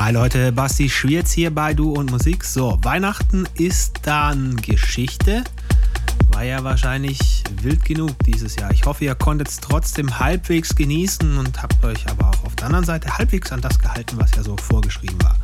Hi Leute, Basti Schwierz hier bei Du und Musik. So, Weihnachten ist dann Geschichte. War ja wahrscheinlich wild genug dieses Jahr. Ich hoffe, ihr konntet es trotzdem halbwegs genießen und habt euch aber auch auf der anderen Seite halbwegs an das gehalten, was ja so vorgeschrieben war.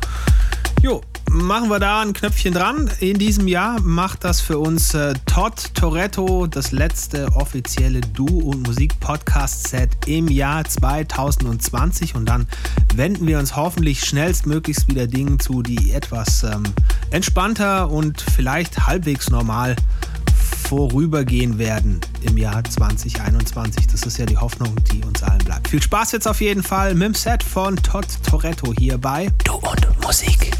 Jo, machen wir da ein Knöpfchen dran. In diesem Jahr macht das für uns äh, Todd Toretto, das letzte offizielle Du- und Musik-Podcast-Set im Jahr 2020. Und dann wenden wir uns hoffentlich schnellstmöglichst wieder Dingen zu, die etwas ähm, entspannter und vielleicht halbwegs normal vorübergehen werden im Jahr 2021. Das ist ja die Hoffnung, die uns allen bleibt. Viel Spaß jetzt auf jeden Fall mit dem Set von Todd Toretto hier bei Du und Musik.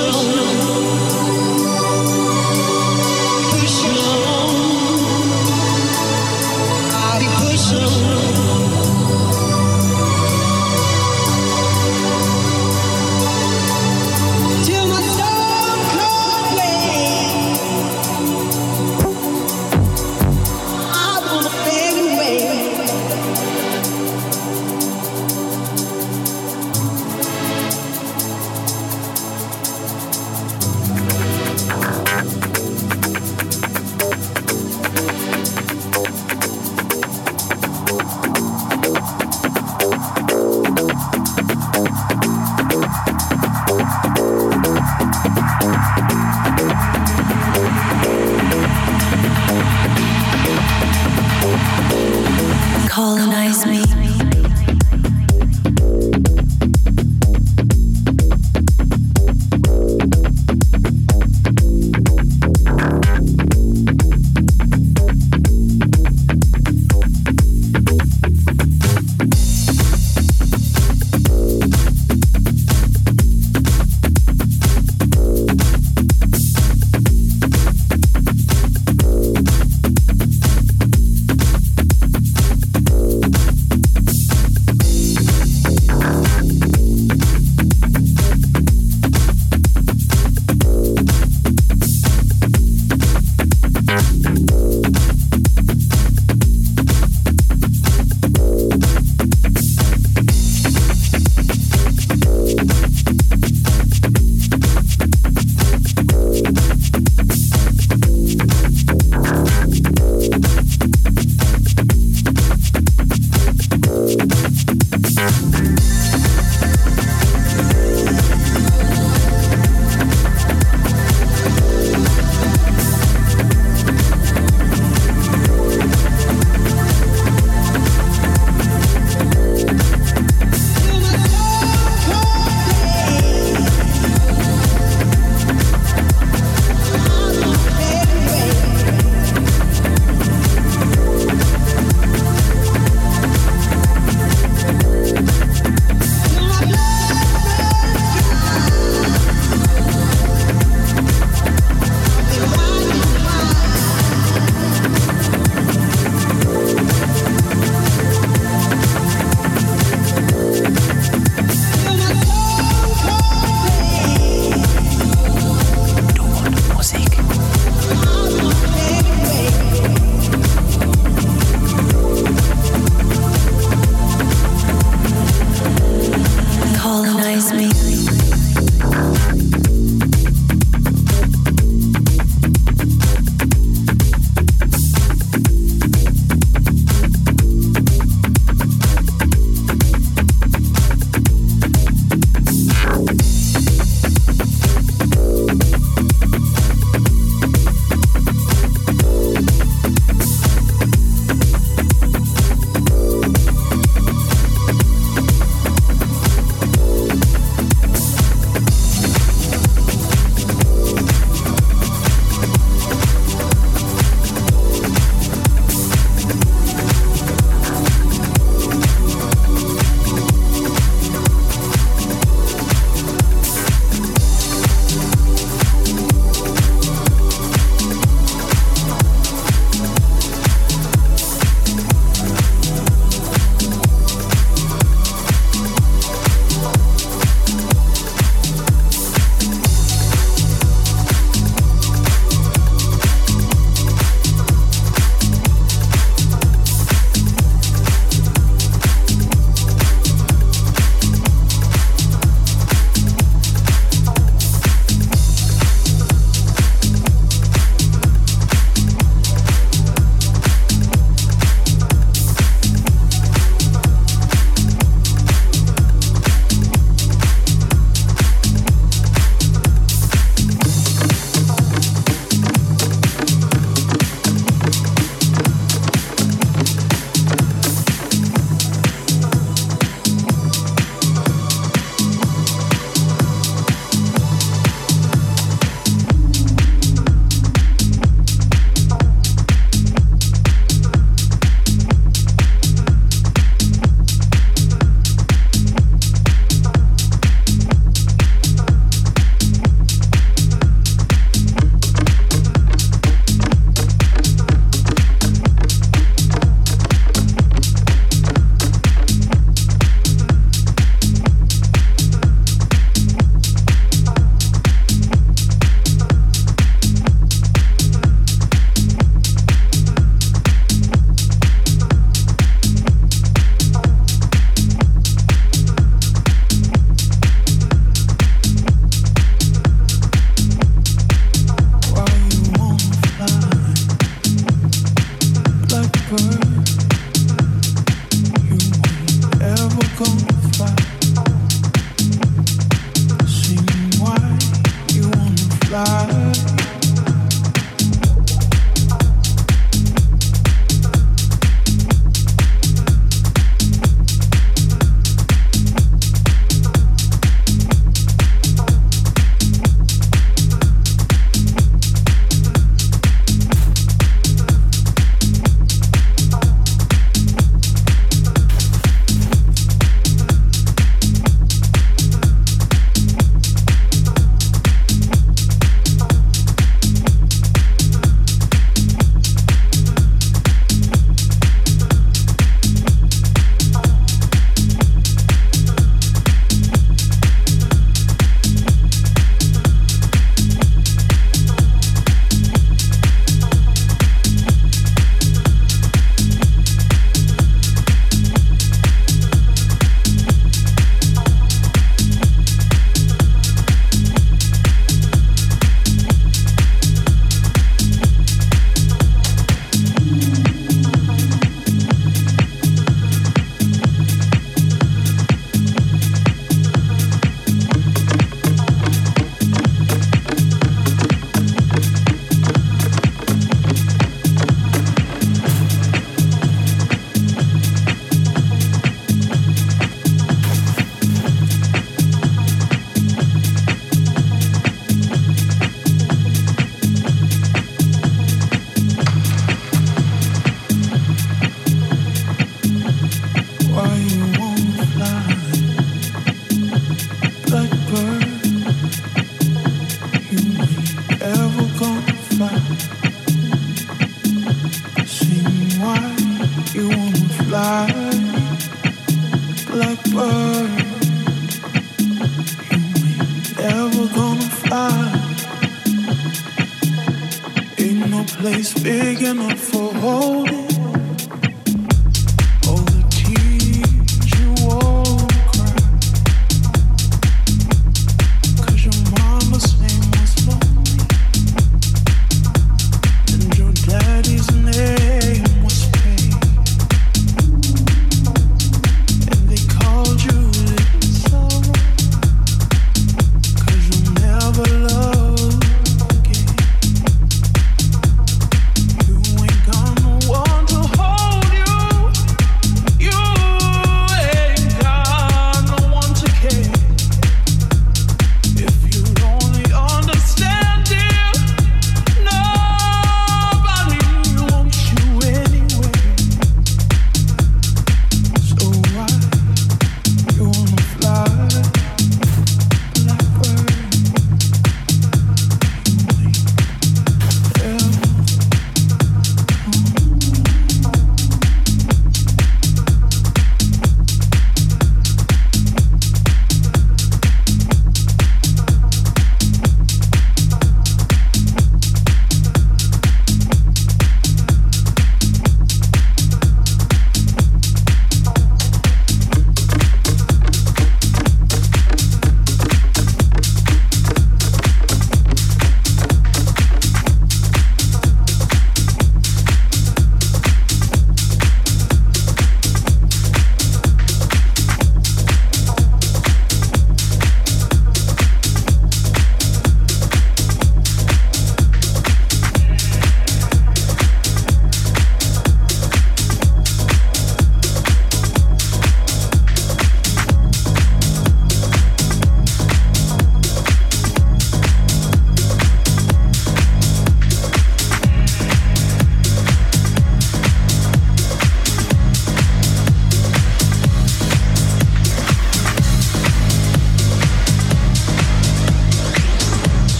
Oh.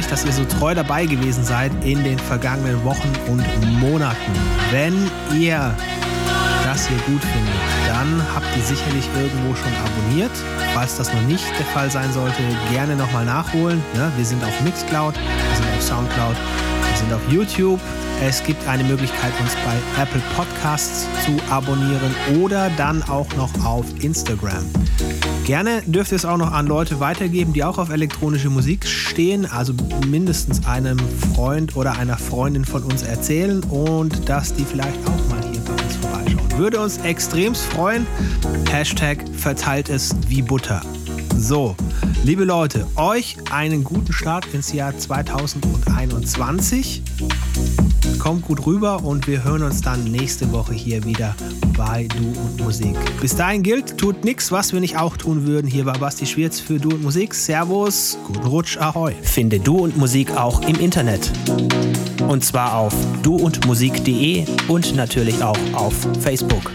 Euch, dass ihr so treu dabei gewesen seid in den vergangenen Wochen und Monaten. Wenn ihr das hier gut findet, dann habt ihr sicherlich irgendwo schon abonniert. Falls das noch nicht der Fall sein sollte, gerne nochmal nachholen. Ne? Wir sind auf Mixcloud, wir sind auf Soundcloud, wir sind auf YouTube. Es gibt eine Möglichkeit, uns bei Apple Podcasts zu abonnieren oder dann auch noch auf Instagram. Gerne dürft ihr es auch noch an Leute weitergeben, die auch auf elektronische Musik stehen, also mindestens einem Freund oder einer Freundin von uns erzählen und dass die vielleicht auch mal hier bei uns vorbeischauen. Würde uns extremst freuen. Hashtag verteilt es wie Butter. So, liebe Leute, euch einen guten Start ins Jahr 2021 kommt gut rüber und wir hören uns dann nächste Woche hier wieder bei Du und Musik. Bis dahin gilt, tut nichts, was wir nicht auch tun würden. Hier war Basti Schwierz für Du und Musik. Servus, guten Rutsch, ahoi. Finde Du und Musik auch im Internet. Und zwar auf duundmusik.de und natürlich auch auf Facebook.